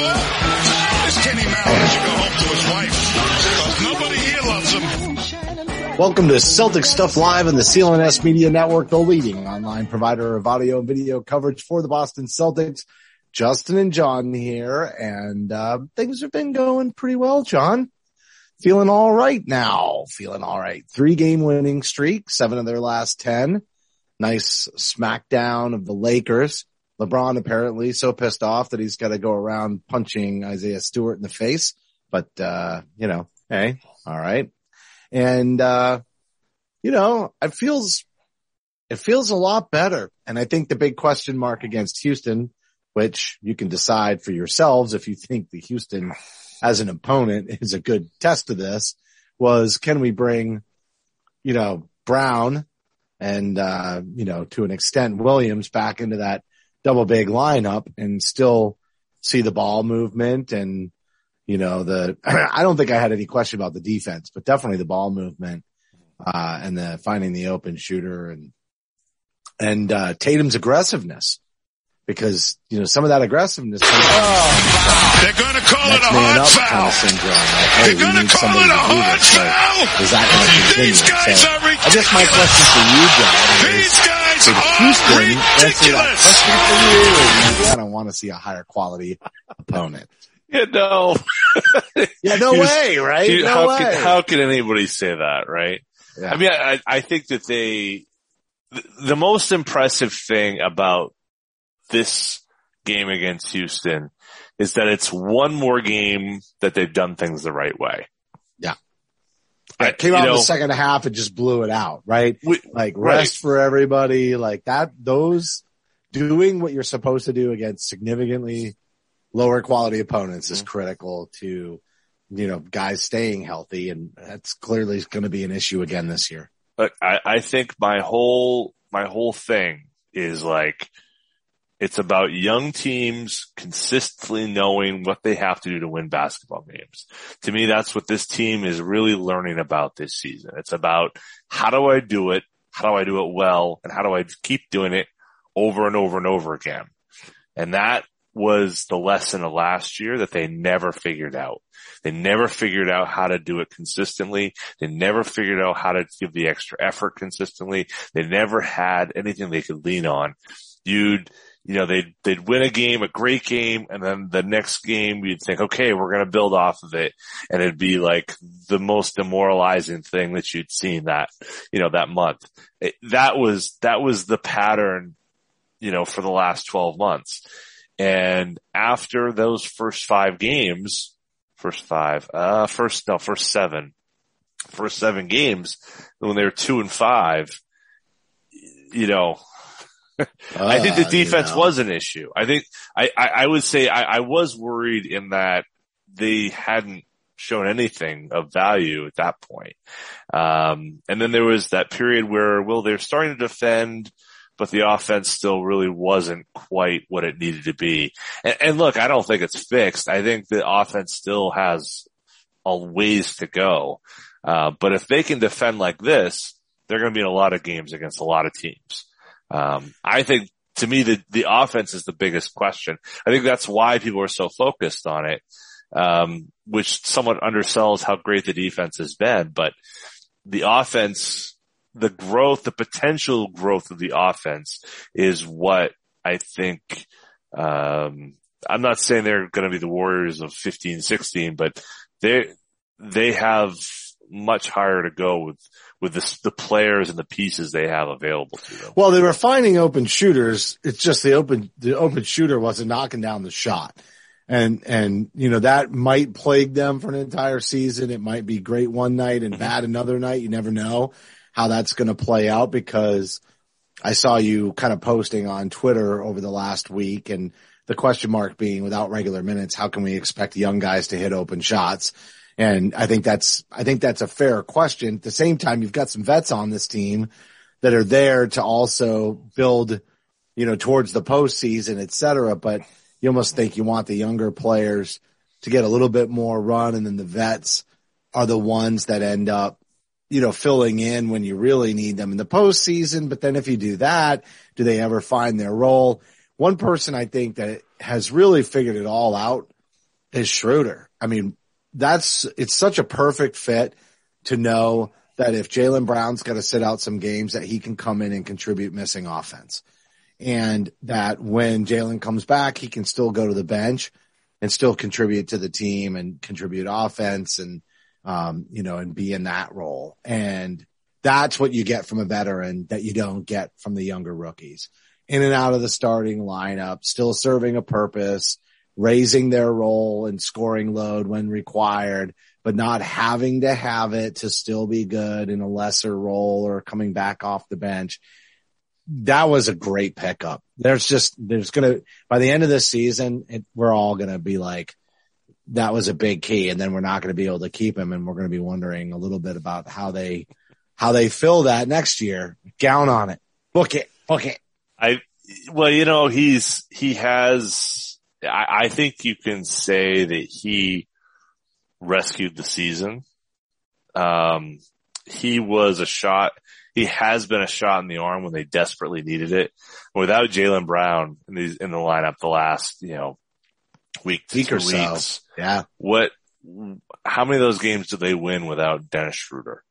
This Kenny Mallett should go home to his wife because nobody here loves him. Welcome to Celtic Stuff Live on the CLNS Media Network, the leading online provider of audio and video coverage for the Boston Celtics. Justin and John here, and uh, things have been going pretty well, John. Feeling all right now. Feeling all right. Three game winning streak, seven of their last 10. Nice smackdown of the Lakers. LeBron apparently so pissed off that he's got to go around punching Isaiah Stewart in the face. But, uh, you know, hey, all right. And, uh, you know, it feels, it feels a lot better. And I think the big question mark against Houston, which you can decide for yourselves if you think the Houston as an opponent is a good test of this was can we bring, you know, Brown and, uh, you know, to an extent Williams back into that double big lineup and still see the ball movement and, you know, the, I don't think I had any question about the defense, but definitely the ball movement, uh, and the finding the open shooter and, and, uh, Tatum's aggressiveness because, you know, some of that aggressiveness. Oh, They're going to call it a hard foul. kind of syndrome. Like, hey, They're gonna need call somebody it a to hard. Foul. is that going to continue? So, I guess my question for you, John, is These guys are Houston, answer that ridiculous. question for you, you kind of want to see a higher quality opponent? Yeah, no. Yeah, no Here's- way, right? Dude, no how way. Can, how can anybody say that, right? Yeah. I mean, I, I think that they, the, the most impressive thing about this game against Houston is that it's one more game that they've done things the right way. Came out in the second half and just blew it out, right? we- Like Right. rest for everybody, like that, those doing what you're supposed to do against significantly lower quality opponents Mm-hmm. is critical to, you know, guys staying healthy. And that's clearly going to be an issue again this year. But I, I think my whole, my whole thing is like, it's about young teams consistently knowing what they have to do to win basketball games. To me, that's what this team is really learning about this season. It's about how do I do it? How do I do it well? And how do I keep doing it over and over and over again? And that was the lesson of last year that they never figured out. They never figured out how to do it consistently. They never figured out how to give the extra effort consistently. They never had anything they could lean on. You'd, you know, they'd, they'd win a game, a great game, and then the next game you'd think, okay, we're going to build off of it. And it'd be like the most demoralizing thing that you'd seen that, you know, that month. It, that was, that was the pattern, you know, for the last 12 months. And after those first five games, first five, uh, first, no, first seven, first seven games, when they were two and five, you know, I think the you defense know. was an issue. I think I, I, I would say I, I was worried in that they hadn't shown anything of value at that point. Um, and then there was that period where, well, they're starting to defend, but the offense still really wasn't quite what it needed to be. And, and look, I don't think it's fixed. I think the offense still has a ways to go. Uh, but if they can defend like this, they're going to be in a lot of games against a lot of teams. Um, I think to me, the, the offense is the biggest question. I think that's why people are so focused on it, um, which somewhat undersells how great the defense has been, but the offense, the growth, the potential growth of the offense is what I think, um, I'm not saying they're going to be the Warriors of 15, 16, but they, they have much higher to go with, with the, the players and the pieces they have available to them. Well, they were finding open shooters. It's just the open, the open shooter wasn't knocking down the shot. And, and, you know, that might plague them for an entire season. It might be great one night and mm-hmm. bad another night. You never know how that's going to play out because I saw you kind of posting on Twitter over the last week and the question mark being without regular minutes, how can we expect young guys to hit open shots? And I think that's, I think that's a fair question. At the same time, you've got some vets on this team that are there to also build, you know, towards the postseason, et cetera. But you almost think you want the younger players to get a little bit more run and then the vets are the ones that end up, you know, filling in when you really need them in the postseason. But then if you do that, do they ever find their role? One person I think that has really figured it all out is Schroeder. I mean, that's, it's such a perfect fit to know that if Jaylen Brown's got to sit out some games that he can come in and contribute missing offense and that when Jaylen comes back, he can still go to the bench and still contribute to the team and contribute offense and, um, you know, and be in that role. And that's what you get from a veteran that you don't get from the younger rookies in and out of the starting lineup, still serving a purpose, raising their role and scoring load when required, but not having to have it to still be good in a lesser role or coming back off the bench. That was a great pickup. There's just, there's going to, by the end of this season, it, we're all going to be like, that was a big key. And then we're not going to be able to keep him. And we're going to be wondering a little bit about how they, how they fill that next year. Gown on it. Book it. Book it. I, well, you know, he's, he has, I, I think you can say that he rescued the season. Um, he was a shot. He has been a shot in the arm when they desperately needed it. Without Jaylen Brown in, these, in the lineup the last, you know, week, week or weeks, so. Yeah. What, how many of those games did they win without Dennis Schroeder?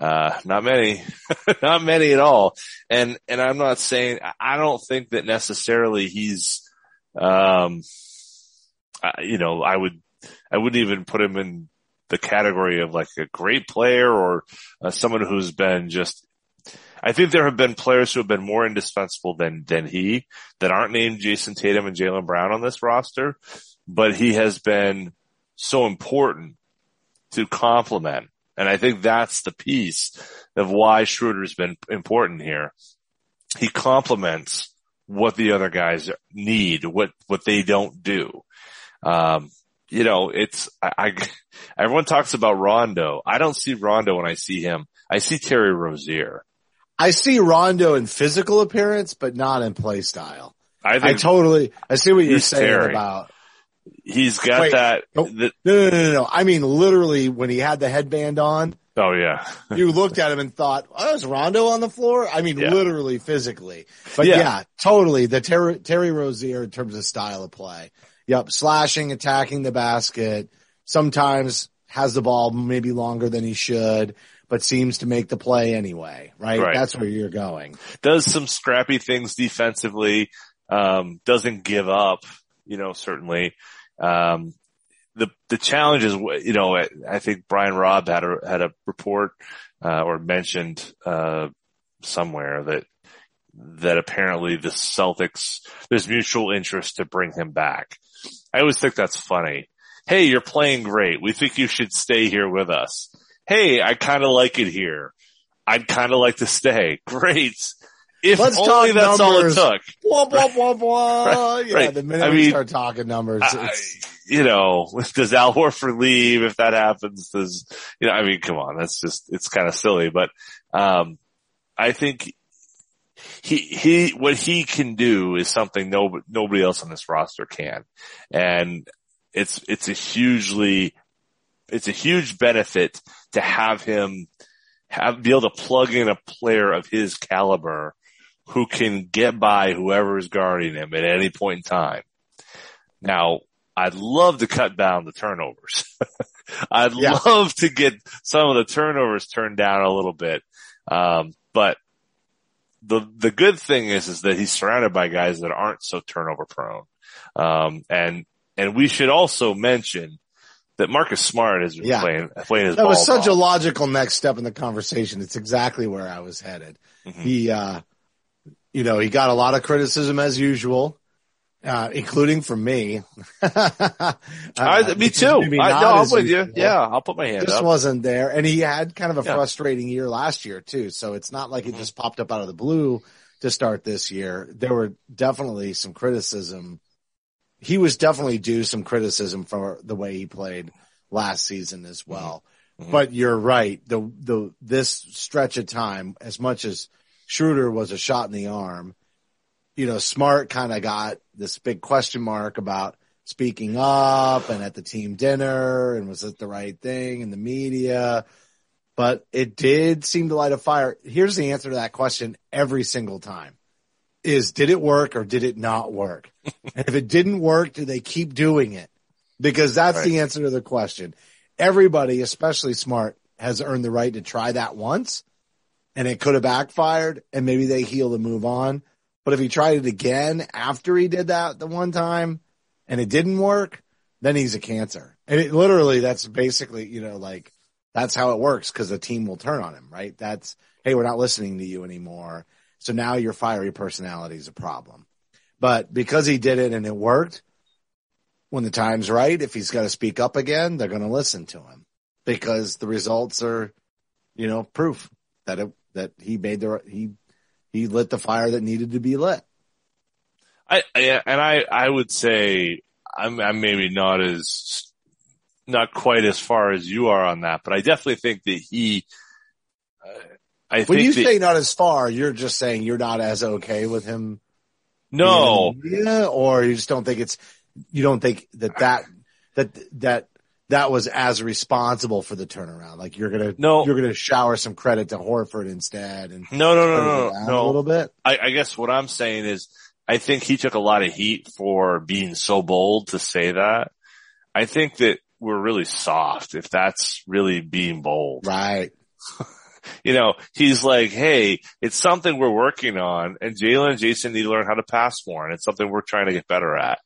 Uh, not many, not many at all. And, and I'm not saying, I don't think that necessarily he's, um, I, you know, I would, I wouldn't even put him in the category of like a great player or uh, someone who's been just, I think there have been players who have been more indispensable than, than he that aren't named Jayson Tatum and Jaylen Brown on this roster, but he has been so important to complement. And I think that's the piece of why Schroeder's been important here. He complements what the other guys need, what, what they don't do. Um, you know, it's, I, I, everyone talks about Rondo. I don't see Rondo when I see him. I see Terry Rozier. I see Rondo in physical appearance, but not in play style. I, I totally, I see what you're saying Terry. about. He's got Wait, that. No, the, no, no, no, no. I mean, literally when he had the headband on, Oh yeah. you looked at him and thought, oh, is Rondo on the floor? I mean, yeah. literally physically, but yeah. yeah, totally. The Terry, Terry Rozier in terms of style of play. Yep. Slashing, attacking the basket. Sometimes has the ball maybe longer than he should, but seems to make the play anyway, right? right. That's where you're going. Does some scrappy things defensively. Um, doesn't give up, you know, certainly. Um, the the challenge is, you know, I think Brian Robb had a had a report uh, or mentioned uh, somewhere that that apparently the Celtics there's mutual interest to bring him back. I always think that's funny. Hey, you're playing great. We think you should stay here with us. Hey, I kind of like it here. I'd kind of like to stay. Great. If Let's only that's numbers. all it took. Blah, blah, blah, blah. Right. Yeah, right. the minute I we mean, start talking numbers, I, you know, does Al Horford leave if that happens? Does, you know, I mean, come on, that's just, it's kind of silly, but, um, I think he, he, what he can do is something no, nobody else on this roster can. And it's, it's a hugely, it's a huge benefit to have him have be able to plug in a player of his caliber who can get by whoever is guarding him at any point in time. Now, I'd love to cut down the turnovers. I'd Yeah. love to get some of the turnovers turned down a little bit. Um, but the, the good thing is, is that he's surrounded by guys that aren't so turnover prone. Um, and, and we should also mention that Marcus Smart is Yeah. playing, playing his That ball was such a logical next step in the conversation. It's exactly where I was headed. Mhm. He, uh, you know, he got a lot of criticism as usual, uh, including from me. I, Uh, me too. I, no, I'm with you. Yeah, I'll put my hand Just up. wasn't there. And he had kind of a Yeah. frustrating year last year too. So it's not like it Mhm. just popped up out of the blue to start this year. There were definitely some criticism. He was definitely due some criticism for the way he played last season as well. Mhm. But you're right. The, the, this stretch of time, as much as Schroeder was a shot in the arm, you know, Smart kind of got this big question mark about speaking up and at the team dinner and was it the right thing in the media? But it did seem to light a fire. Here's the answer to that question every single time is did it work or did it not work? and if it didn't work, do they keep doing it? Because that's the answer to the question. Everybody, especially smart, has earned the right to try that once and it could have backfired and maybe they heal and move on. But if he tried it again after he did that the one time and it didn't work, then he's a cancer. And it literally, that's basically, you know, like that's how it works because the team will turn on him, right? That's, Hey, we're not listening to you anymore. So now your fiery personality is a problem. But because he did it and it worked, when the time's right, if he's got to speak up again, they're going to listen to him because the results are, you know, proof that it, that he made the, he, he lit the fire that needed to be lit. I, I and I, I would say I'm, I'm maybe not as, not quite as far as you are on that, but I definitely think that he, uh, I When you that, say not as far, you're just saying you're not as okay with him. no, Yeah. Or you just don't think it's, you don't think that that, that, that, that was as responsible for the turnaround. Like you're going to, No. you're going to shower some credit to Horford instead and no, no, no, no, no, a little bit. I, I guess what I'm saying is I think he took a lot of heat for being so bold to say that. I think that we're really soft if that's really being bold. Right. You know, he's like, Hey, it's something we're working on and Jaylen and Jayson need to learn how to pass more and it's something we're trying to get better at.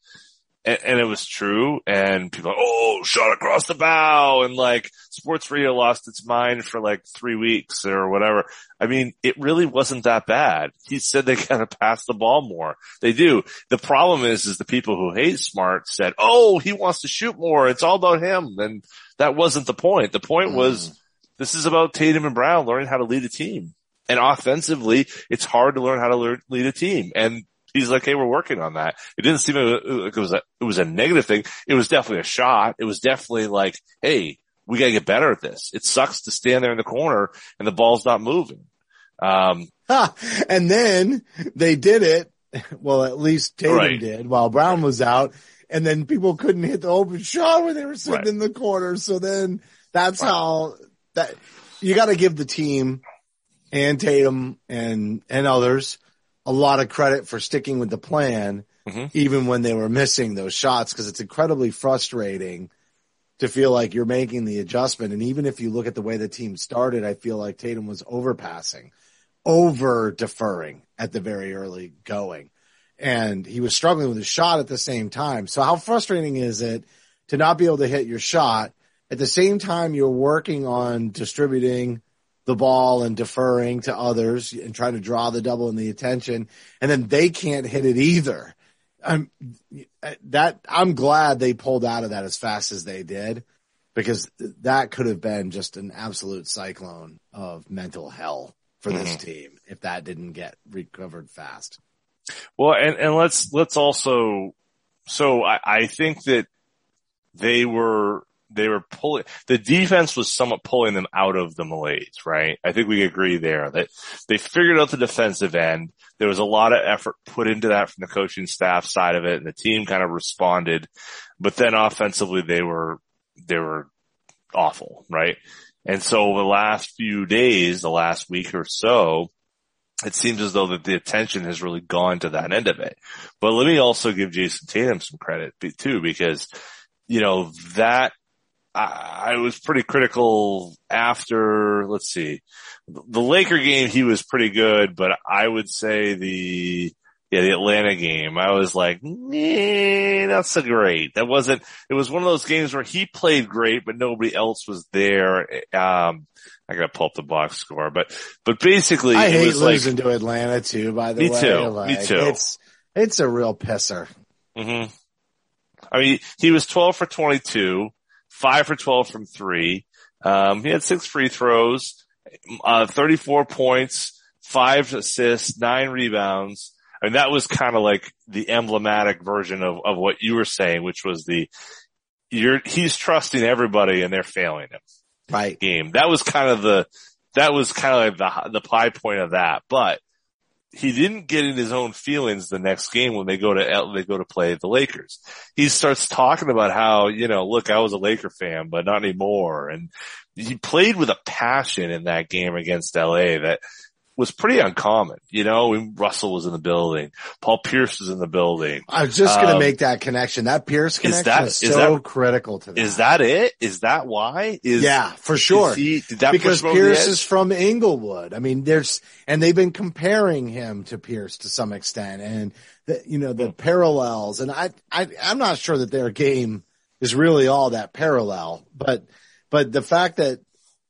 And, and it was true. And people, are, oh, shot across the bow. And like sports radio lost its mind for like three weeks or whatever. I mean, it really wasn't that bad. He said they gotta pass the ball more. They do. The problem is, is the people who hate Smart said, oh, he wants to shoot more. It's all about him. And that wasn't the point. The point was mm. this is about Tatum and Brown learning how to lead a team. And offensively, it's hard to learn how to learn, lead a team. And he's like, Hey, we're working on that. It didn't seem like it was a, it was a negative thing. It was definitely a shot. It was definitely like, Hey, we gotta get better at this. It sucks to stand there in the corner and the ball's not moving. Um, And then they did it. Well, at least Tatum Right. did while Brown was out. And then people couldn't hit the open shot when they were sitting Right. in the corner. So then that's how that you got to give the team and Tatum and, and others a lot of credit for sticking with the plan, Mhm. even when they were missing those shots. Cause it's incredibly frustrating to feel like you're making the adjustment. And even if you look at the way the team started, I feel like Tatum was overpassing over deferring at the very early going. And he was struggling with his shot at the same time. So how frustrating is it to not be able to hit your shot at the same time you're working on distributing the ball and deferring to others and trying to draw the double and the attention and then they can't hit it either. I'm that I'm glad they pulled out of that as fast as they did because that could have been just an absolute cyclone of mental hell for this mm-hmm. team if that didn't get recovered fast. Well, and, and let's, let's also, so I, I think that they were, they were pulling, the defense was somewhat pulling them out of the malaise, right? I think we agree there that they figured out the defensive end. There was a lot of effort put into that from the coaching staff side of it and the team kind of responded, but then offensively they were, they were awful, right? And so the last few days, the last week or so, it seems as though that the attention has really gone to that end of it. But let me also give Jayson Tatum some credit too, because, you know, that I, I was pretty critical after, let's see, the Laker game, he was pretty good, but I would say the, yeah, the Atlanta game, I was like, nah, not so great. That wasn't, it was one of those games where he played great, but nobody else was there. Um, I gotta pull up the box score, but, but basically, I hate losing like, to Atlanta too, by the Me way. too. Like, Me too. It's, it's a real pisser. hmm I mean, he was 12 for 22, five for 12 from three. Um, he had six free throws, uh, 34 points, five assists, nine rebounds. I mean, that was kind of like the emblematic version of, of what you were saying, which was the, you're, he's trusting everybody and they're failing him Right. game. That was kind of the, that was kind of like the, the high point of that, but he didn't get in his own feelings the next game when they go to, they go to play the Lakers. He starts talking about how, you know, look, I was a Laker fan, but not anymore. And he played with a passion in that game against LA that was pretty uncommon. You know, when Russell was in the building, Paul Pierce was in the building. I was just going to Um, make that connection. That Pierce connection is, that- is so that- critical to that. Is that it? Is that why? Is, yeah, for sure. he- did that because push him over the Pierce is from Inglewood. I mean, there's, and they've been comparing him to Pierce to some extent and the, you know, the Hmm. parallels. And I, I, I'm not sure that their game is really all that parallel, but, but the fact that,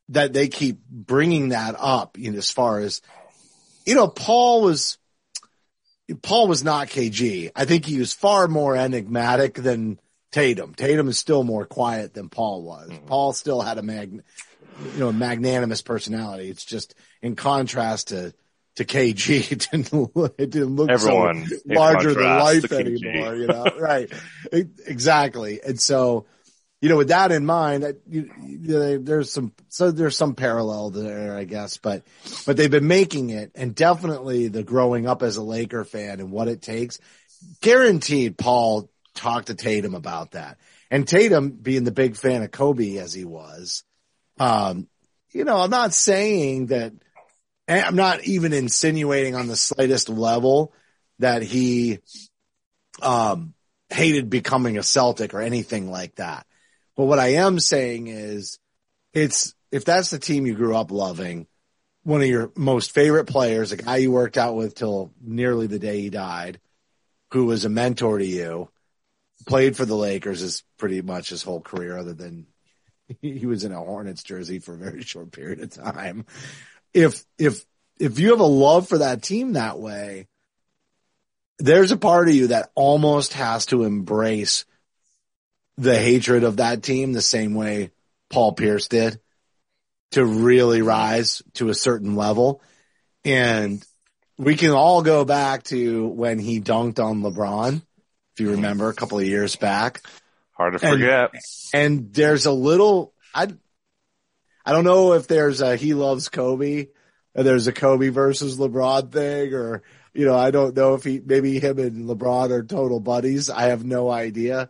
that they keep bringing that up, you know, as far as, you know, Paul was, Paul was not KG. I think he was far more enigmatic than Tatum. Tatum is still more quiet than Paul was. Paul still had a mag, you know, a magnanimous personality. It's just in contrast to, to KG, it didn't, look- it didn't look Everyone so larger than life anymore, you know, right. E- Exactly. And so, you know, with that in mind, that you, there's some, so there's some parallel there, I guess, but, but they've been making it and definitely the growing up as a Laker fan and what it takes. Guaranteed Paul talked to Tatum about that. And Tatum being the big fan of Kobe as he was, um, you know, I'm not saying that, I'm not even insinuating on the slightest level that he, um, hated becoming a Celtic or anything like that. But what I am saying is it's, if that's the team you grew up loving, one of your most favorite players, a guy you worked out with till nearly the day he died, who was a mentor to you, played for the Lakers is pretty much his whole career other than he was in a Hornets jersey for a very short period of time. If, if, if you have a love for that team that way, there's a part of you that almost has to embrace the hatred of that team the same way Paul Pierce did to really rise to a certain level. And we can all go back to when he dunked on LeBron, if you remember a couple of years back. Hard to And- forget. And there's a little, I, I don't know if there's a he loves Kobe, or there's a Kobe versus LeBron thing, or, you know, I don't know if he, maybe him and LeBron are total buddies. I have no idea.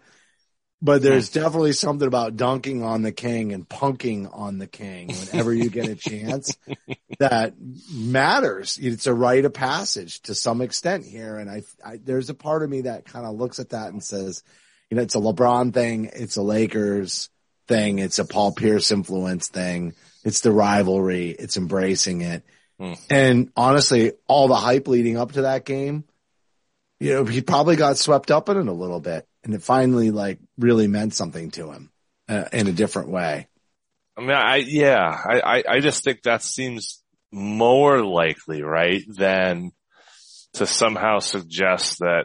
But there's definitely something about dunking on the king and punking on the king whenever you get a chance that matters. It's a rite of passage to some extent here. And I, I there's a part of me that kind of looks at that and says, you know, it's a LeBron thing. It's a Lakers thing. It's a Paul Pierce influence thing. It's the rivalry. It's embracing it. Hmm. And honestly, all the hype leading up to that game, you know, he probably got swept up in it a little bit and it finally like really meant something to him uh, in a different way. I mean, I, yeah, I, I, I just think that seems more likely, right? Than to somehow suggest that,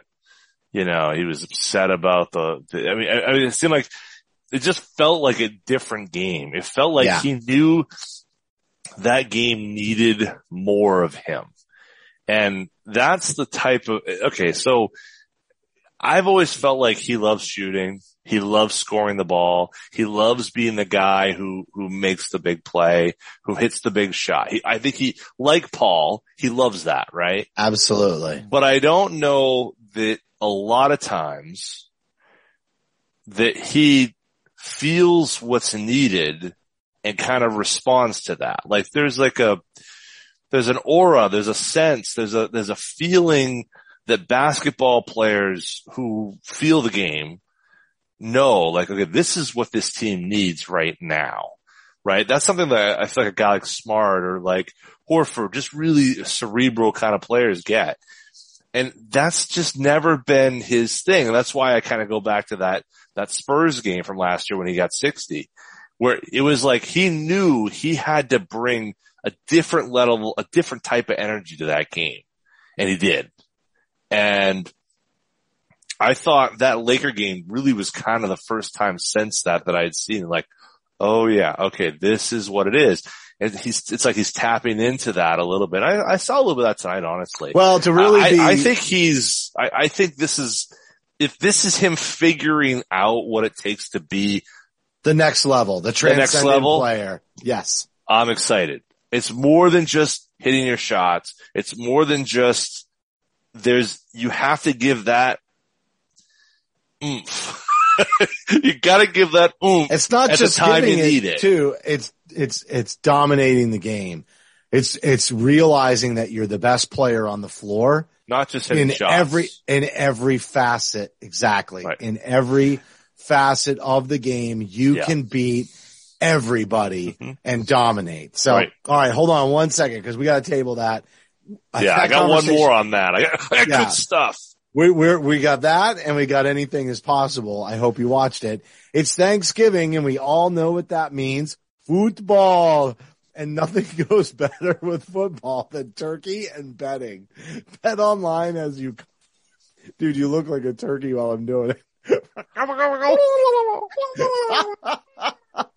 you know, he was upset about the, the I mean, I, I mean, it seemed like it just felt like a different game. It felt like Yeah. he knew that game needed more of him. And that's the type of, okay, so I've always felt like he loves shooting. He loves scoring the ball. He loves being the guy who, who makes the big play, who hits the big shot. He, I think he, like Paul, he loves that, right? Absolutely. But I don't know that a lot of times that he feels what's needed and kind of responds to that. Like there's like a, there's an aura, there's a sense, there's a, there's a feeling that basketball players who feel the game know like, okay, this is what this team needs right now. Right. That's something that I feel like a guy like Smart or like Horford, just really cerebral kind of players get. And that's just never been his thing. And that's why I kind of go back to that, that Spurs game from last year when he got 60, where it was like he knew he had to bring a different level, a different type of energy to that game. And he did. And I thought that Laker game really was kind of the first time since that that I had seen like, oh yeah, okay, this is what it is. And he's, it's like he's tapping into that a little bit. I, I saw a little bit of that tonight, honestly. Well, to really I, be, I think he's, I, I think this is, if this is him figuring out what it takes to be, the next level, the next transcendent level? player. Yes. I'm excited. It's more than just hitting your shots. It's more than just, there's, you have to give that oomph. you gotta give that oomph. It's not at the just time giving you it, need it. too. It's, it's, it's dominating the game. It's, it's realizing that you're the best player on the floor Not just in shots. every, in every facet. Exactly. Right. In every facet of the game, you Yeah. can beat everybody Mhm. and dominate. So, Right. all right, hold on one second because we got to table that. yeah, I got one more on that. I got, I got Yeah. good stuff. We we we got that, and we got anything is possible. I hope you watched it. It's Thanksgiving, and we all know what that means: football. And nothing goes better with football than turkey and betting. Bet online as you, dude. You look like a turkey while I'm doing it.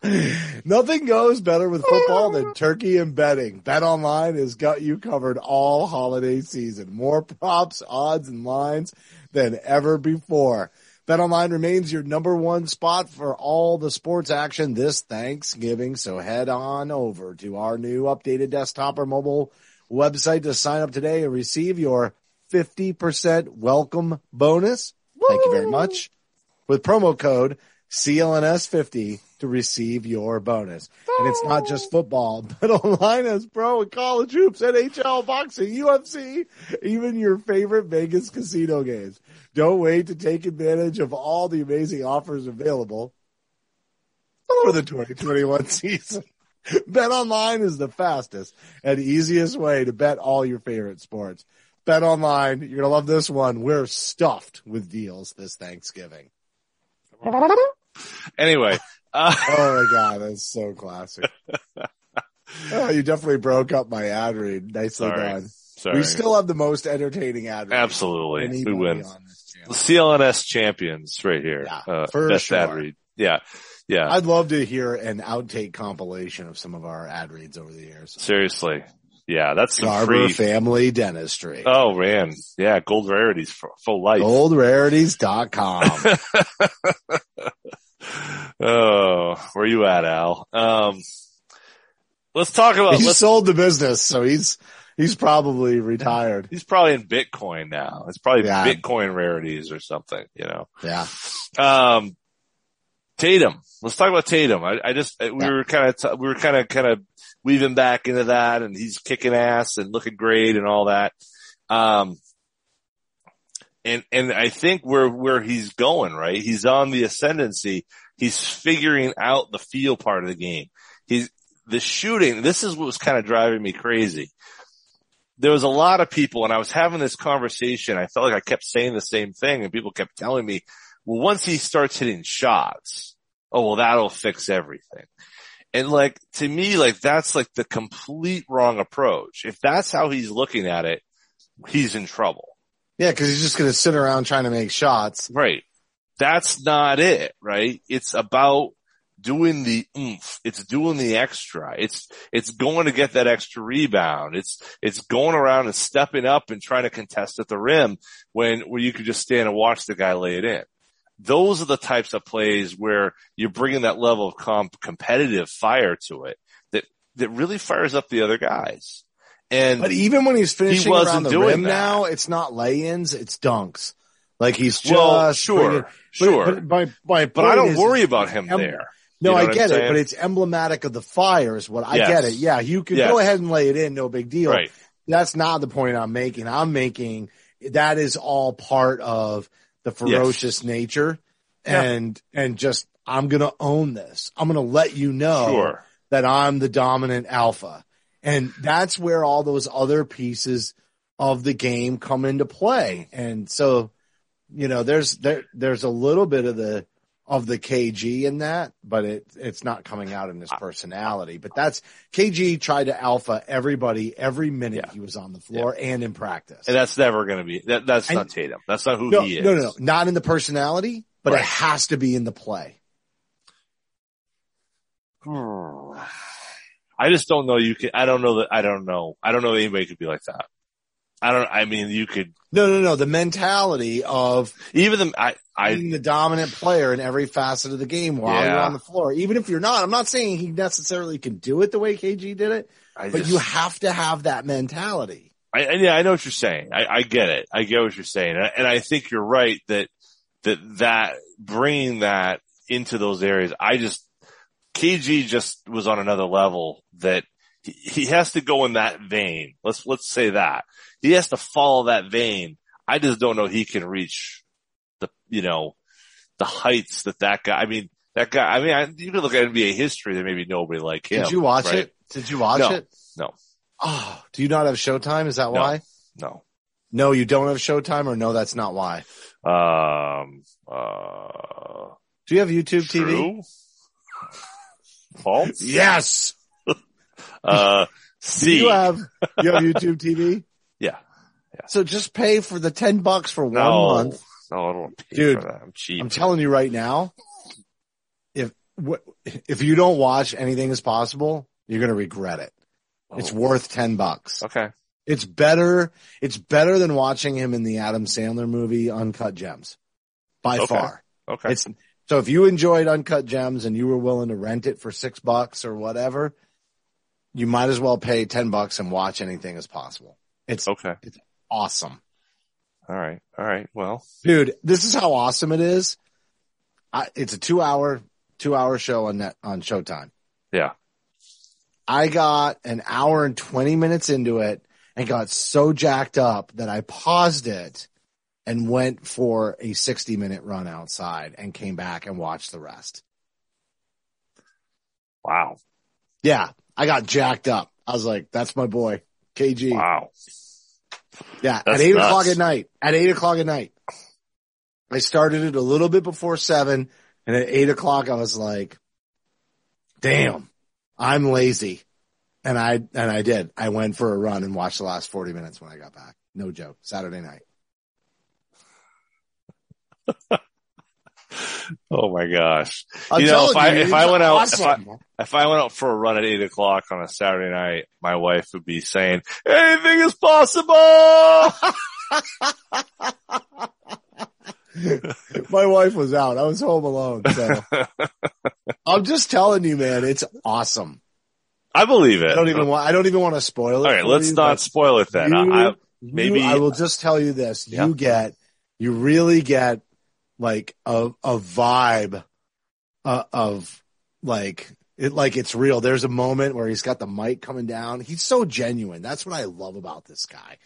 Nothing goes better with football than turkey and betting. Bet online has got you covered all holiday season. More props, odds, and lines than ever before. Bet online remains your number one spot for all the sports action this Thanksgiving. So head on over to our new updated desktop or mobile website to sign up today and receive your 50% welcome bonus. Thank you very much with promo code CLNS50 to receive your bonus. And it's not just football, but online as pro college hoops, NHL, boxing, UFC, even your favorite Vegas casino games. Don't wait to take advantage of all the amazing offers available for the 2021 season. Bet online is the fastest and easiest way to bet all your favorite sports. Bet online. You're going to love this one. We're stuffed with deals this Thanksgiving. Anyway, uh, Oh my God. That's so classic. Oh, you definitely broke up my ad read. Nicely Sorry. done. sorry. We still have the most entertaining ad read. Absolutely. We win. on this channel. CLNS champions right here. Yeah, uh, best ad read. Yeah. Yeah. I'd love to hear an outtake compilation of some of our ad reads over the years. Seriously. Yeah. That's some Garber free. Family Dentistry. Oh man. Yeah. Gold rarities for full life. GoldRarities.com. Oh, where you at, Al? Um, let's talk about, he let's, sold the business, so he's he's probably retired. he's probably in Bitcoin now. It's probably Yeah. Bitcoin rarities or something, you know? Yeah. Um, Tatum. Let's talk about Tatum. I, I just, we Yeah. were kind of, t- we were kind of, kind of weaving back into that and he's kicking ass and looking great and all that. Um, and, and I think where, where he's going, right? He's on the ascendancy. He's figuring out the feel part of the game. He's, the shooting, this is what was kind of driving me crazy. There was a lot of people and I was having this conversation. I felt like I kept saying the same thing and people kept telling me, well, once he starts hitting shots, oh, well, that'll fix everything. And like, to me, like, that's like the complete wrong approach. If that's how he's looking at it, he's in trouble. Yeah, because he's just going to sit around trying to make shots. Right. That's not it, right? It's about doing the oomph. It's doing the extra. It's, it's going to get that extra rebound. It's, it's going around and stepping up and trying to contest at the rim when, where you could just stand and watch the guy lay it in. Those are the types of plays where you're bringing that level of comp- competitive fire to it that, that really fires up the other guys. And But even when he's finishing wasn't around the rim that. now, it's not lay-ins, it's dunks. Like he's just well, bringing- sure, but- sure. But, my, my But I don't is- worry about him I'm- there. No, You know I get it, but it's emblematic of the fire is what I Yes. get it. Yeah, you can Yes. go ahead and lay it in, no big deal. right. That's not the point I'm making. I'm making that is all part of the ferocious nature Yeah. and and just I'm going to own this. I'm going to let you know Sure. that I'm the dominant alpha. And that's where all those other pieces of the game come into play. And so, you know, there's there there's a little bit of the of the KG in that, but it it's not coming out in his personality. But that's KG tried to alpha everybody every minute Yeah. he was on the floor and in practice. And that's never going to be, that, that's And- not Tatum. That's not who no, he is. no, no, no, not in the personality, but Right. it has to be in the play. I just don't know you can, I don't know that, I don't know. I don't know anybody could be like that. I don't, I mean, you could, No, no, no. The mentality of even the, I, I, being the dominant player in every facet of the game while you're on the floor. Even if you're not, I'm not saying he necessarily can do it the way KG did it, I but just, you have to have that mentality. I, I- yeah, I know what you're saying. I, I get it. I get what you're saying. And I, and I think you're right that, that, that bringing that into those areas, I just, KG just was on another level that he, he has to go in that vein. Let's, let's say that he has to follow that vein. I just don't know he can reach the, you know, the heights that that guy, I mean, that guy, I mean, I, you can look at NBA history, there may be nobody like him. Did you watch right? it? Did you watch No. it? No. Oh, do you not have Showtime? Is that No. why? No. No, you don't have Showtime or no, that's not why. Um, uh, Do you have YouTube TV? True? False? Yes. Uh, C. You have, you have YouTube TV? yeah. So just pay for the 10 bucks for one month. No, I don't pay Dude. I'm cheap. I'm telling you right now, if if you don't watch anything is possible, you're gonna regret it. It's Oh. worth ten bucks. okay. It's better. It's better than watching him in the Adam Sandler movie Uncut Gems, by Okay. far. Okay. It's so if you enjoyed Uncut Gems and you were willing to rent it for six bucks or whatever, you might as well pay ten bucks and watch anything as possible. It's okay. It's awesome. All right. All right. Well, dude this is how awesome it is I, it's a two hour two hour show on net on showtime yeah. i got an hour and 20 minutes into it and got so jacked up that i paused it and went for a 60 minute run outside and came back and watched the rest Wow. yeah i got jacked up i was like that's my boy kg Wow. Yeah, That's at eight nuts. o'clock at night. At eight o'clock at night. I started it a little bit before seven, and at eight o'clock I was like, "Damn, I'm lazy," and I and I did. I went for a run and watched the last forty minutes when I got back. No joke. Saturday night. Oh my gosh. I'm You know, if telling I- you, if I it's went out- if I- If I went out for a run at eight o'clock on a Saturday night, my wife would be saying, anything is possible. My wife was out. I was home alone. So I'm just telling you, man, it's awesome. I believe it. I don't even want. I don't even want to spoil it. All right. for Let's you, not spoil it then. You- I, I, you- maybe- I will just tell you this. Yeah. You get, you really get like a, a vibe uh, of like, it, like it's real. There's a moment where he's got the mic coming down. He's so genuine. That's what I love about this guy.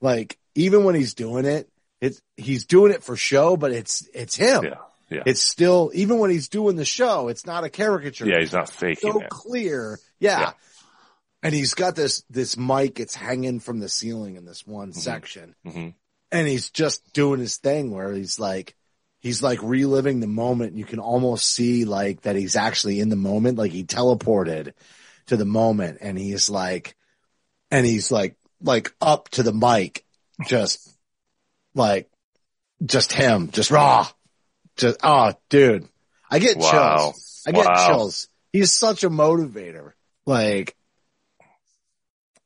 Like, even when he's doing it, it's, he's doing it for show, but it's, it's him. yeah. Yeah. It's still, even when he's doing the show, it's not a caricature yeah. He's not faking so it. clear. Yeah. Yeah. And he's got this, this mic, it's hanging from the ceiling in this one Mm-hmm. section. hmm And he's just doing his thing where he's like, he's like reliving the moment. You can almost see like that he's actually in the moment. Like he teleported to the moment and he's like, and he's like, like up to the mic, just like, just him, just raw. Just, oh, dude, I get Wow. chills. I get Wow. chills. He's such a motivator. Like,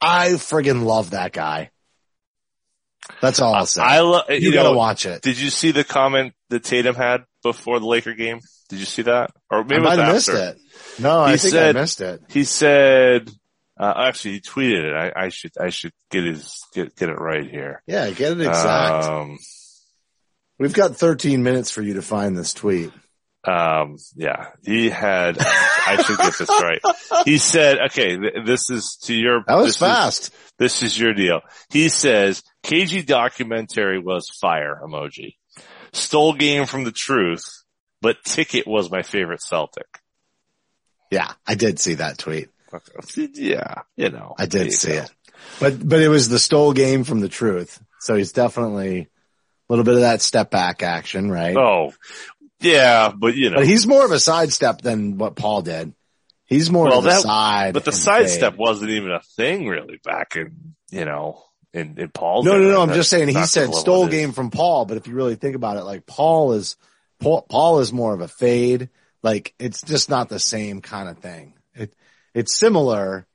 I friggin' love that guy. That's all I'll say. I love, you, you, gotta know, watch it. did you see the comment that Tatum had before the Laker game? Did you see that? Or maybe it might was have missed it. No, I He think said- I missed it. He said, uh, actually he tweeted it. I, I should, I should get his, get, get it right here. Yeah, get it exact. Um, We've got 13 minutes for you to find this tweet. Um, yeah, he had, I should get this right. He said, okay, th- this is to your, That was this is- fast. this is your deal. He says, KG documentary was fire emoji. Stole game from the truth, but ticket was my favorite Celtic. Yeah, I did see that tweet. Yeah, you know. I did see go. it. But but it was the stole game from the truth. So he's definitely a little bit of that step back action, right? Oh, yeah, but you know, But he's more of a sidestep than what Paul did. He's more Well, of a that- side. but the sidestep wasn't even a thing really back in, you know, in Paul's. No, no, no. I'm just saying he said stole game from Paul, but if you really think about it, like Paul is, Paul, Paul is more of a fade. Like it's just not the same kind of thing. It, it's similar,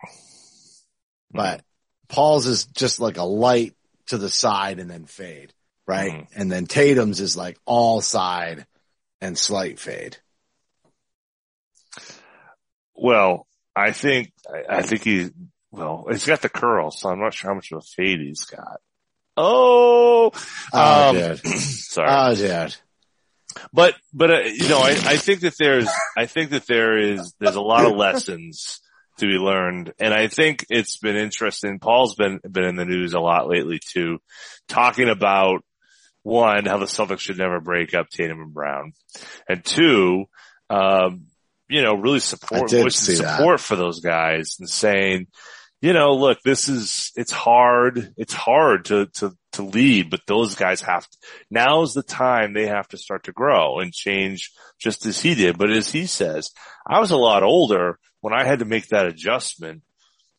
but Paul's is just like a light to the side and then fade, right? Mhm. And then Tatum's is like all side and slight fade. Well, I think, I, I think he, well, he's got the curl, so I'm not sure how much of a fade he's got. Oh, Oh, um, dude. sorry. Oh, dude. but but uh, you know I, I think that there's I think that there is there's a lot of lessons to be learned and I think it's been interesting Paul's been been in the news a lot lately too talking about one how the Celtics should never break up Tatum and Brown and two um you know really support pushing that. support for those guys and saying you know, look, this is, it's hard. It's hard to, to, to lead, but those guys have to, now's the time they have to start to grow and change just as he did. But as he says, I was a lot older when I had to make that adjustment,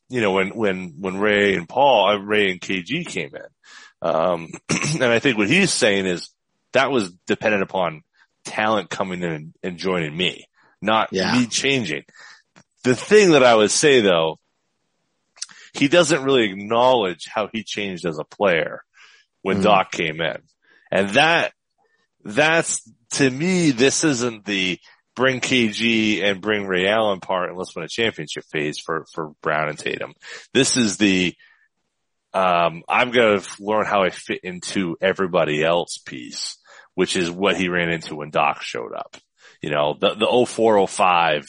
you know, when, when, when Ray and Paul, uh, Ray and KG came in. Um, and I think what he's saying is that was dependent upon talent coming in and, and joining me, not Yeah. me changing. The thing that I would say though, he doesn't really acknowledge how he changed as a player when Mhm. Doc came in. And that, that's, to me, this isn't the bring KG and bring Ray Allen part and let's win a championship phase for, for Brown and Tatum. This is the, um, I'm going to learn how I fit into everybody else piece, which is what he ran into when Doc showed up. You know, the, the 0405,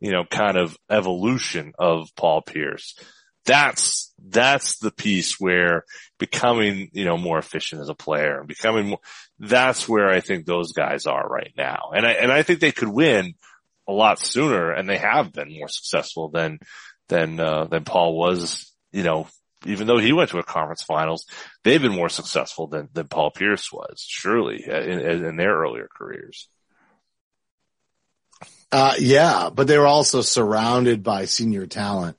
you know, kind of evolution of Paul Pierce that's that's the piece where becoming you know more efficient as a player and becoming more that's where I think those guys are right now. And I and I think they could win a lot sooner and they have been more successful than than uh, than Paul was you know even though he went to a conference finals they've been more successful than than Paul Pierce was surely uh, in, in their earlier careers. Uh, yeah, but they were also surrounded by senior talent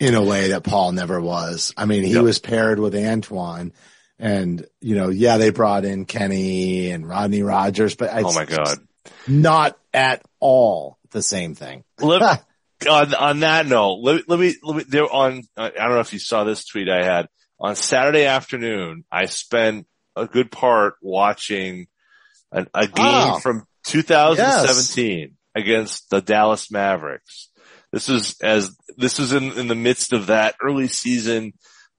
in a way that Paul never was. I mean, he Yep. was paired with Antoine and, you know, yeah, they brought in Kenny and Rodney Rogers, but oh my god not at all the same thing. Let, on, on that note, let, let me, let me, there on, I don't know if you saw this tweet I had on Saturday afternoon. I spent a good part watching an, a game Oh. from 2017 against the Dallas Mavericks. This was as, this was in, in the midst of that early season,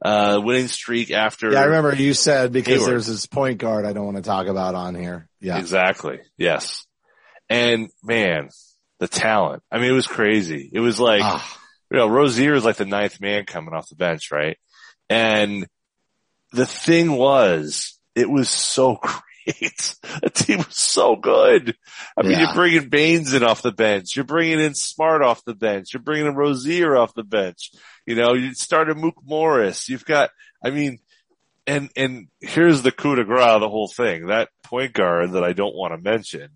uh, winning streak after. Yeah, I remember you said because Hayward. there's this point guard I don't want to talk about on here. Yeah. Exactly. Yes. And man, the talent. I mean, it was crazy. It was like, Ah, you know, Rozier is like the ninth man coming off the bench, right? And the thing was, it was so The team was so good. I mean, Yeah. you're bringing Baynes in off the bench. You're bringing in Smart off the bench. You're bringing in Rozier off the bench. You know, you started Mook Morris. You've got, I mean, and, and here's the coup de grace, the whole thing. That point guard that I don't want to mention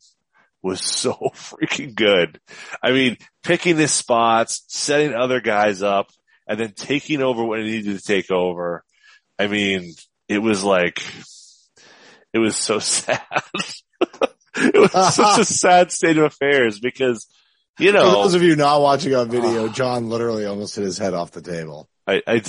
was so freaking good. I mean, picking his spots, setting other guys up, and then taking over when he needed to take over. I mean, it was like, it was so sad. it was such a sad state of affairs because, you know, For those of you not watching on video, John literally almost hit his head off the table. I, I,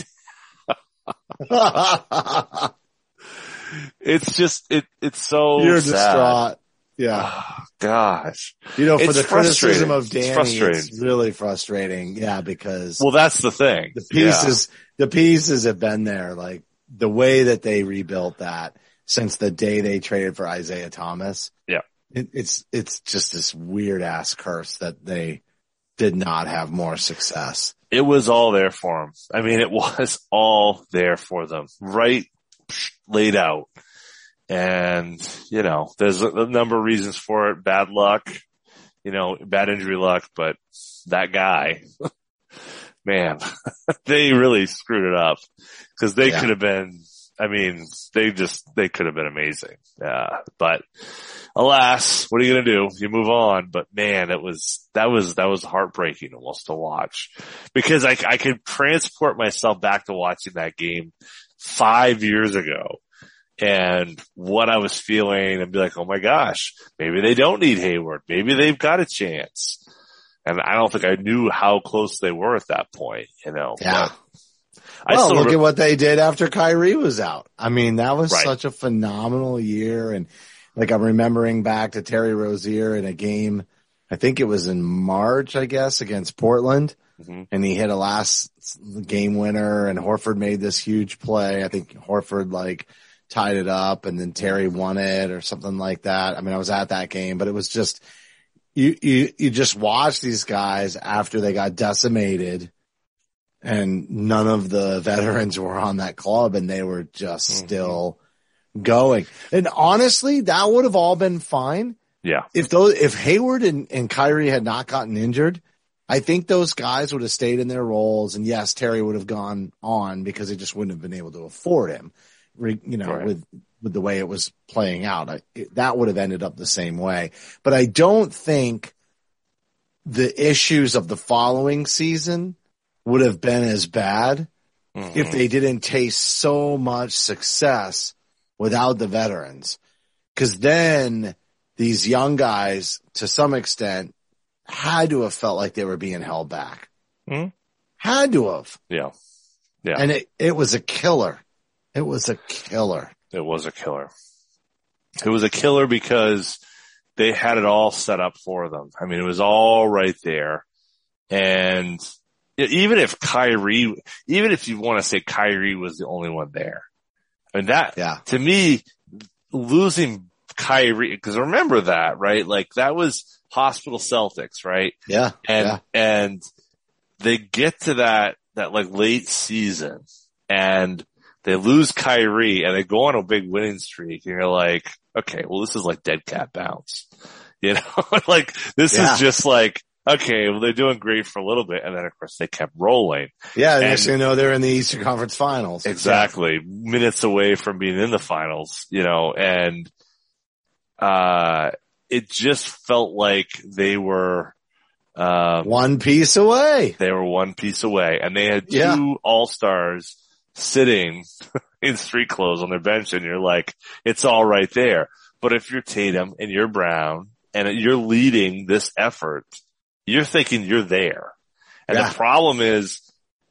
it's just, it, it's so You're sad. distraught. Yeah. Oh, gosh. You know, for It's the criticism of It's Danny, it's, frustrating. really frustrating. Yeah, because Well, that's the thing. the Yeah. pieces, the pieces have been there. Like the way that they rebuilt that since the day they traded for Isaiah Thomas. Yeah. it, it's it's just this weird ass curse that they did not have more success. It was all there for them. I mean, it was all there for them, right laid out. And, you know, there's a, a number of reasons for it. Bad luck, you know, bad injury luck, but that guy, man, they really screwed it up because they Yeah. could have been, I mean, they just, they could have been amazing. Yeah. But alas, what are you going to do? You move on. But man, it was, that was, that was heartbreaking almost to watch because I, I could transport myself back to watching that game five years ago and what I was feeling and be like, oh my gosh, maybe they don't need Hayward. Maybe they've got a chance. And I don't think I knew how close they were at that point, you know. Yeah. But I well, still look re- at what they did after Kyrie was out. I mean, that was Right. such a phenomenal year. And like I'm remembering back to Terry Rozier in a game, I think it was in March, I guess, against Portland. Mhm. And he hit a last game winner and Horford made this huge play. I think Horford like tied it up and then Terry won it or something like that. I mean, I was at that game, but it was just, you, you, you just watch these guys after they got decimated and none of the veterans were on that club and they were just Mhm. still going. And honestly, that would have all been fine yeah, if those, if Hayward and, and Kyrie had not gotten injured. I think those guys would have stayed in their roles and yes, Terry would have gone on because they just wouldn't have been able to afford him, you know, Right. with, with the way it was playing out. I, it, that would have ended up the same way, but I don't think the issues of the following season would have been as bad Mhm. if they didn't taste so much success without the veterans. Cause then these young guys, to some extent, had to have felt like they were being held back. Mhm. Had to have. yeah, Yeah. And it, it was a killer. It was a killer. it was a killer. It was a killer because they had it all set up for them. I mean, it was all right there. And even if Kyrie, even if you want to say Kyrie was the only one there, I mean that, Yeah. to me, losing Kyrie, because remember that, right? Like that was hospital Celtics, right? Yeah. And, yeah. and they get to that, that like late season and they lose Kyrie and they go on a big winning streak and you're like, okay, well, this is like dead cat bounce, you know, like this Yeah. is just like, okay, well, they're doing great for a little bit. And then of course they kept rolling. Yeah. And- Next you know, they're in the Eastern Conference finals. Exactly. Minutes away from being in the finals, you know, and, uh, it just felt like they were, um, One piece away. they were one piece away and they had two Yeah. all-stars sitting in street clothes on their bench and you're like, it's all right there. But if you're Tatum and you're Brown and you're leading this effort, you're thinking you're there. And Yeah. the problem is,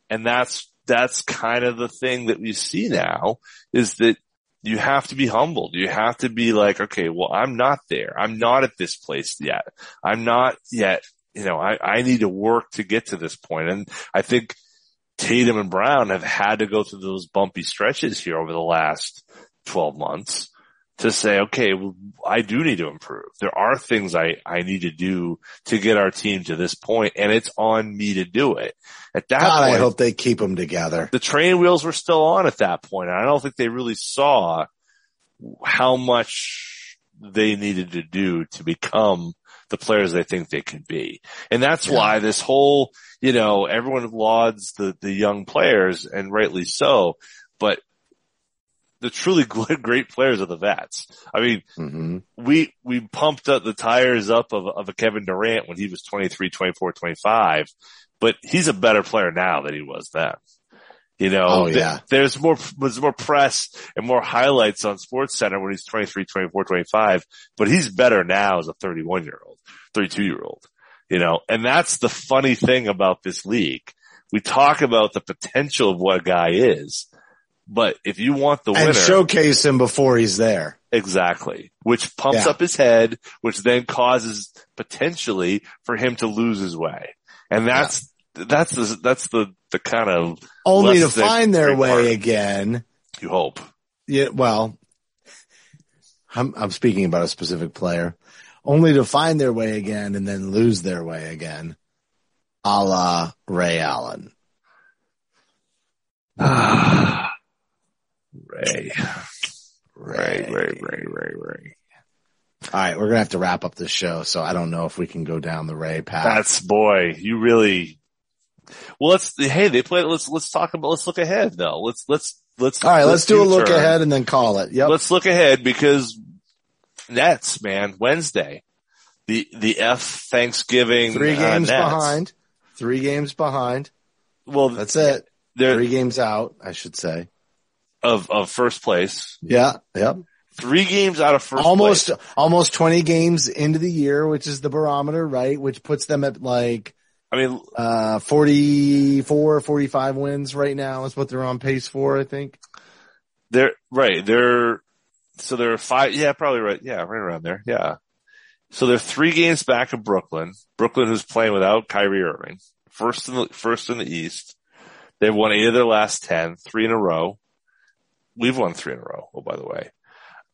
and that's, that's kind of the thing that we see now is that you have to be humbled. You have to be like, okay, well, I'm not there. I'm not at this place yet. I'm not yet, you know, I, I need to work to get to this point. And I think Tatum and Brown have had to go through those bumpy stretches here over the last 12 months to say, okay, well, I do need to improve. There are things I, I need to do to get our team to this point and it's on me to do it. At that God, point, I hope they keep them together. the train wheels were still on at that point. And I don't think they really saw how much they needed to do to become the players they think they can be. And that's Yeah. why this whole, you know, everyone lauds the, the young players and rightly so, but the truly great players are the vets. I mean, hmm we, we pumped up the tires up of, of a Kevin Durant when he was 23, 24, 25, but he's a better player now than he was then. You know, Oh, th- yeah. there's more, there's more press and more highlights on SportsCenter when he's 23, 24, 25, but he's better now as a 31 year old, 32 year old, you know, and that's the funny thing about this league. We talk about the potential of what a guy is, but if you want the And winner, showcase him before he's there. Exactly. Which pumps Yeah. up his head, which then causes potentially for him to lose his way. And that's, that's the, that's the, the kind of, Only to find their way parts. again. you hope. Yeah, well, I'm, I'm speaking about a specific player. only to find their way again and then lose their way again, a la Ray Allen. Ah. Ray. Ray, Ray, Ray, Ray, Ray. All right, we're gonna have to wrap up the show, so I don't know if we can go down the Ray path. That's boy, you really. Well, let's. Hey, they play. Let's let's talk about. Let's look ahead though. Let's let's let's. All right, let's do a look ahead and then call it. Yep. Let's look ahead because Nets, man, Wednesday, the the F Thanksgiving Three uh, games Nets. behind. Three games behind. Well, That's it. Three games out, I should say. Of of first place. Yeah. Yep. Three games out of first almost, place. almost 20 games into the year, which is the barometer, right? Which puts them at like, I mean, uh, 44, 45 wins right now is what they're on pace for, I think. they're right. They're so they're five. Yeah, probably right. Yeah, right around there. Yeah. So they're three games back of Brooklyn. Brooklyn who's playing without Kyrie Irving. First in the first in the East. They've won eight of their last ten, three in a row. We've won three in a row. Oh, by the way.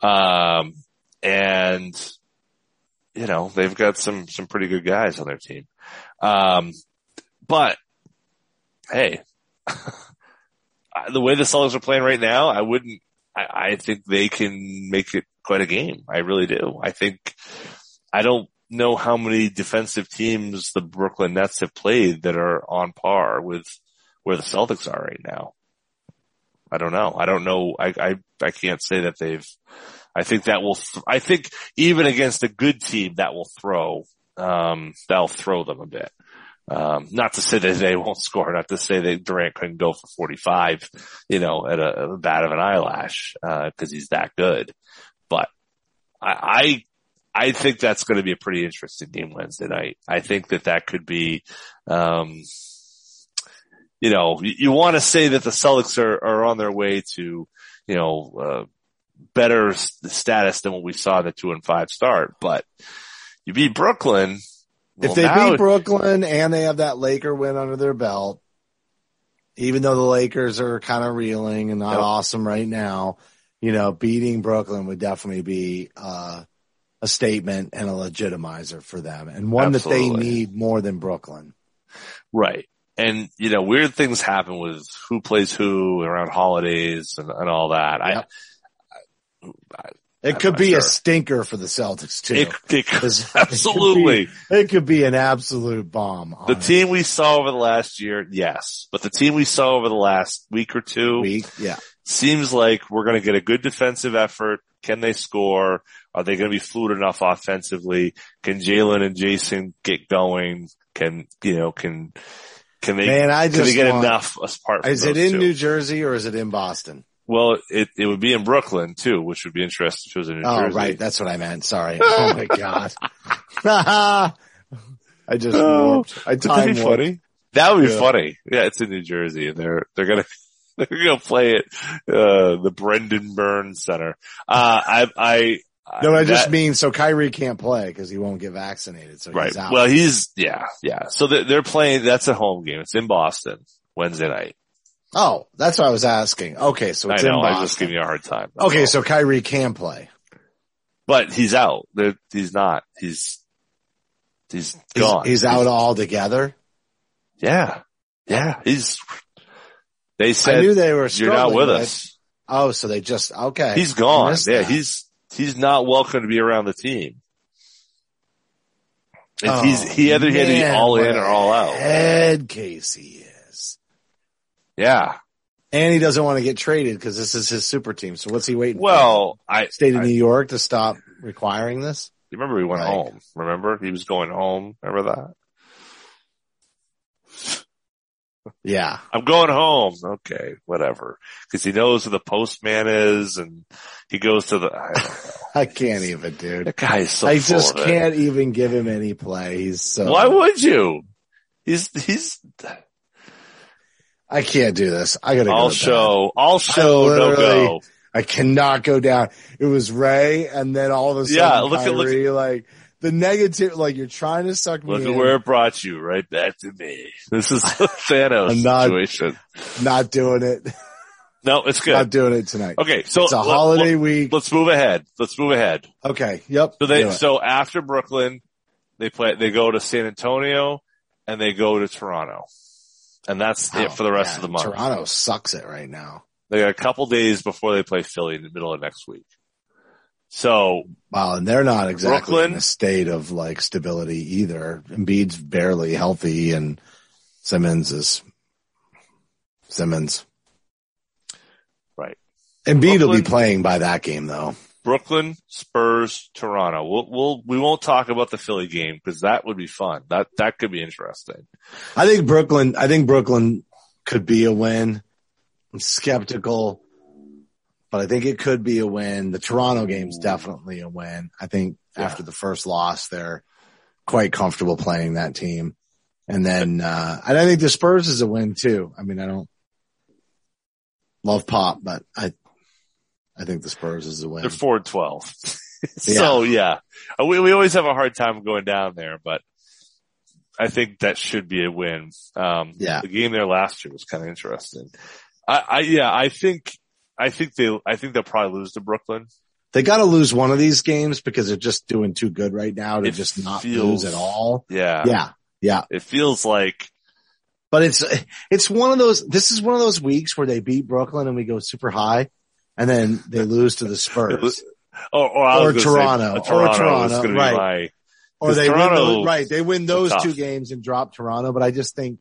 Um, and you know, they've got some, some pretty good guys on their team. Um, but hey, the way the Celtics are playing right now, I wouldn't, I, I think they can make it quite a game. I really do. I think, I don't know how many defensive teams the Brooklyn Nets have played that are on par with where the Celtics are right now. I don't know. I don't know. I, I, I can't say that they've, I think that will, th- I think even against a good team that will throw, um, that'll throw them a bit. Um, not to say that they won't score, not to say that Durant couldn't go for 45, you know, at a, a bat of an eyelash, uh, cause he's that good. But I, I, I think that's going to be a pretty interesting game Wednesday night. I think that that could be, um, you know, you, you want to say that the Celtics are, are on their way to, you know, uh, better status than what we saw in the two and five start, but you beat Brooklyn. well, if they now- beat Brooklyn and they have that Laker win under their belt, even though the Lakers are kind of reeling and not Yep. awesome right now, you know, beating Brooklyn would definitely be, uh, a statement and a legitimizer for them and one that they need more than Brooklyn. Right. And, you know, weird things happen with who plays who around holidays and, and all that. Yep. I, It I'm could be sure. a stinker for the Celtics too. it, it, 'Cause it could absolutely. be- It could be an absolute bomb. The team we saw over the last year, yes, but the team we saw over the last week or two week. Yeah. seems like we're going to get a good defensive effort. Can they score? Are they going to be fluid enough offensively? Can Jaylen and Jayson get going? Can, you know, can, can they, Man, I can they just get want- enough apart from Is it in two? New Jersey or is it in Boston? Well, it, it would be in Brooklyn too, which would be interesting if it was in New Oh, Jersey. right. That's what I meant. Sorry. Oh my God. I just warped. I time be warped. funny? That would be Yeah. funny. Yeah, it's in New Jersey and they're, they're gonna, they're gonna play it, uh, the Brendan Burns Center. Uh, I, I, No, I just mean so Kyrie can't play because he won't get vaccinated. So right. he's out. Well, he's, yeah, yeah. So they're, they're playing, that's a home game. It's in Boston Wednesday night. oh, that's what I was asking. Okay. So it's I know, in I Boston. just giving you a hard time. That's okay. all. So Kyrie can play. but he's out. They're, he's not. He's, he's He's, gone. he's out altogether. Yeah. Yeah. He's, they I said, knew they were you're not with us. Oh, so they just, okay. He's gone. Yeah, that. he's he's not welcome to be around the team. And Oh, he's he either had to be all in or all out. Head case he is. Yeah. And he doesn't want to get traded because this is his super team. So what's he waiting for? Well, I State of I- New York to stop requiring this? You remember he went Right. home. Remember he was going home. Remember that? Yeah. I'm going home. Okay, whatever. Because he knows who the postman is, and he goes to the. I. I can't even, dude. That guy is so. I just can't even give him any play. He's so. Why would you? He's he's. I can't do this. I gotta go. I'll bed. show. I'll show. No go. I cannot go down. It was Ray, and then all of a sudden, Yeah, look at- look like the negative, like you're trying to suck me Look in. at where it brought you, right back to me. This is the Thanos I'm not- situation. Not doing it. No, it's good. Not doing it tonight. Okay, so It's a let- holiday let- week. Let's move ahead. Let's move ahead. Okay. Yep. So they so after Brooklyn, they play. They go to San Antonio and they go to Toronto, and that's it Oh, for the rest yeah, of the month. Toronto sucks it right now. They got a couple days before they play Philly in the middle of next week. So Wow, and they're not exactly Brooklyn- in a state of like stability either. Embiid's barely healthy, and Simmons is Simmons. Embiid will be playing by that game though. Brooklyn, Spurs, Toronto. We'll, we'll we won't talk about the Philly game because that would be fun. That that could be interesting. I think Brooklyn. I think Brooklyn could be a win. I'm skeptical, but I think it could be a win. The Toronto game's definitely a win. I think Yeah. after the first loss, they're quite comfortable playing that team. And then, uh, and I think the Spurs is a win too. I mean, I don't love pop, but I, I think the Spurs is a win. They're four and twelve. so yeah, Uh, we we always have a hard time going down there, but I think that should be a win. Um, Yeah. the game there last year was kind of interesting. I, I yeah, I think I think they I think they'll probably lose to Brooklyn. They got to lose one of these games because they're just doing too good right now to It just not feels- lose at all. Yeah, Yeah. Yeah. It feels like But it's, it's one of those, this is one of those weeks where they beat Brooklyn and we go super high and then they lose to the Spurs or or, I Or say, Toronto. uh, Or Toronto, Toronto, right. my or they win those, right. They win those two games and drop Toronto. But I just think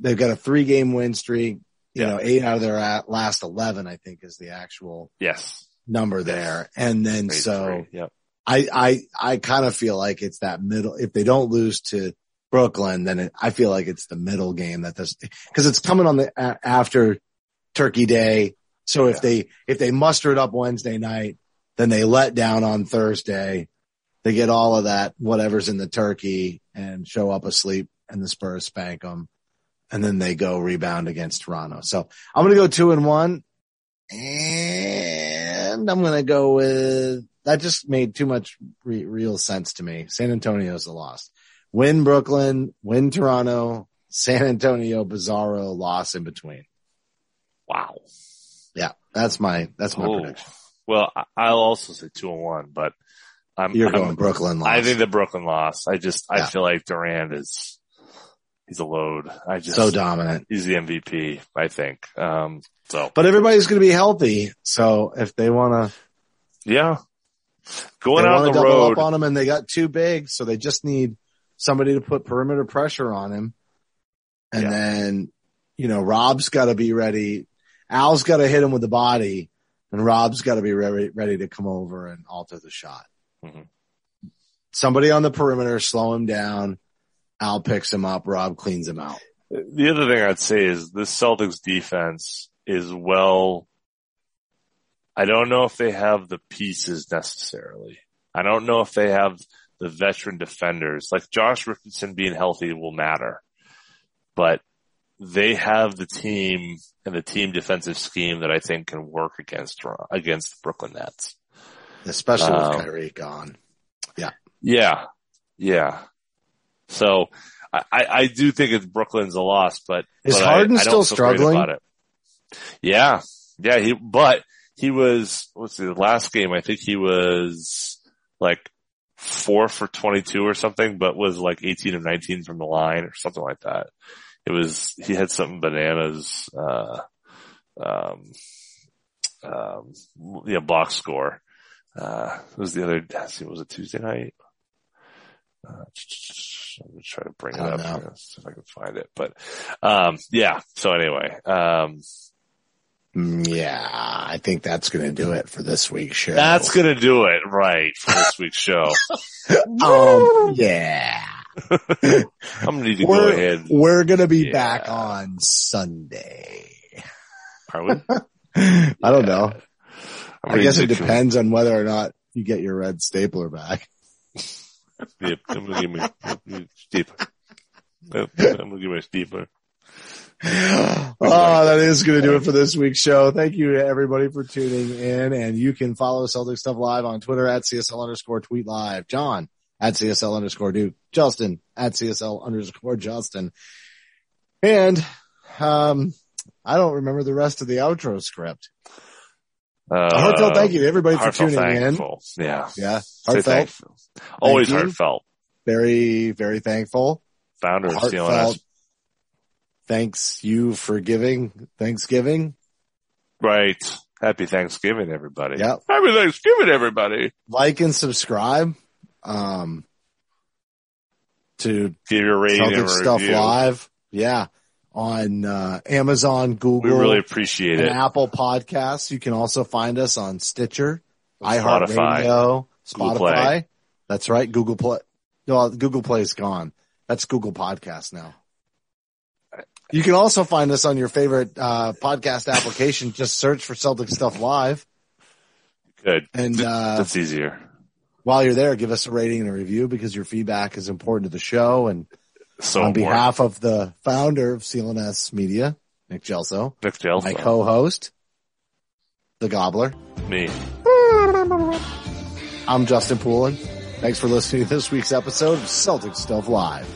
they've got a three game win streak, you Yeah. know, eight out of their last 11, I think is the actual yes. number there. And then so three, Yep. I, I, I kind of feel like it's that middle. If they don't lose to Brooklyn, then it, I feel like it's the middle game that this, cause it's coming on the, after Turkey Day. So if Yeah. they, if they muster it up Wednesday night, then they let down on Thursday. They get all of that, whatever's in the turkey and show up asleep and the Spurs spank them. And then they go rebound against Toronto. So I'm going to go two and one and I'm going to go with that just made too much re- real sense to me. San Antonio's a loss. Win Brooklyn, win Toronto, San Antonio, Bizarro loss in between. Wow. Yeah, that's my, that's my Oh. prediction. Well, I'll also say two and one, but I'm You're I'm- going Brooklyn loss. I think the Brooklyn loss. I just I Yeah. feel like Durant is he's a load. I just so dominant, he's the MVP. I think. Um. So but everybody's going to be healthy. So if they want to, yeah, going out on the double road. up on him and they got too big. So they just need somebody to put perimeter pressure on him. And Yeah. then, you know, Rob's got to be ready. Al's got to hit him with the body and Rob's got to be ready, ready to come over and alter the shot. Mhm. Somebody on the perimeter, slow him down. Al picks him up. Rob cleans him out. the other thing I'd say is this Celtics defense is well. I don't know if they have the pieces necessarily. I don't know if they have the veteran defenders. Like Josh Richardson being healthy will matter, but they have the team and the team defensive scheme that I think can work against against the Brooklyn Nets. Especially Um, with Kyrie gone. Yeah, yeah. Yeah. So I, I I do think it's Brooklyn's a loss, but Is but Harden I, still don't feel struggling? About it. Yeah, yeah. He but he was what's the last game? I think he was like four for twenty two or something, but was like eighteen of nineteen from the line or something like that. It was he had something bananas. Uh, um, um, yeah, box score. Uh, it was the other, see, was it Tuesday night? Uh, I'm gonna try to bring it up know. here, see if I can find it. But, um, yeah. So anyway, um, Mm, Yeah, I think that's going to do it for this week's show. that's gonna do it, right, for this week's show. um, yeah. I'm gonna need to go We're, ahead. we're going to be Yeah. back on Sunday. Are we? I don't know. I'm I guess it depends on whether or not you get your red stapler back. Yeah, I'm gonna give me, deeper. I'm gonna give me a steeper. oh, that is going to do it for this week's show. Thank you to everybody for tuning in and you can follow Celtic Stuff Live on Twitter at CSL underscore tweet live. John at CSL underscore Duke. Justin at CSL underscore Justin. And, um, I don't remember the rest of the outro script. Uh, heartfelt thank you to everybody for tuning in. thankful. Yeah. Yeah. Heartfelt. Always you. heartfelt. Very, very thankful. Founder of Heartfelt. Thanks you for giving Thanksgiving. Right. Happy Thanksgiving, everybody. Yep. Happy Thanksgiving, everybody. Like and subscribe. Um, to Give your rating Celtic Stuff review. Live. Yeah. On, uh, Amazon, We Google, really appreciate and it. Apple Podcasts. You can also find us on Stitcher, iHeartRadio, Spotify. Play. That's right. Google Play. No, Google Play's gone. That's Google Podcast now. You can also find us on your favorite uh, podcast application. Just search for Celtic Stuff Live. Good. And uh, That's easier. While you're there, give us a rating and a review because your feedback is important to the show. And So on important. behalf of the founder of CLNS Media, Nick Gelso, Nick Gelso. my co-host, the Gobbler, Me. I'm Justin Poulin. Thanks for listening to this week's episode of Celtic Stuff Live.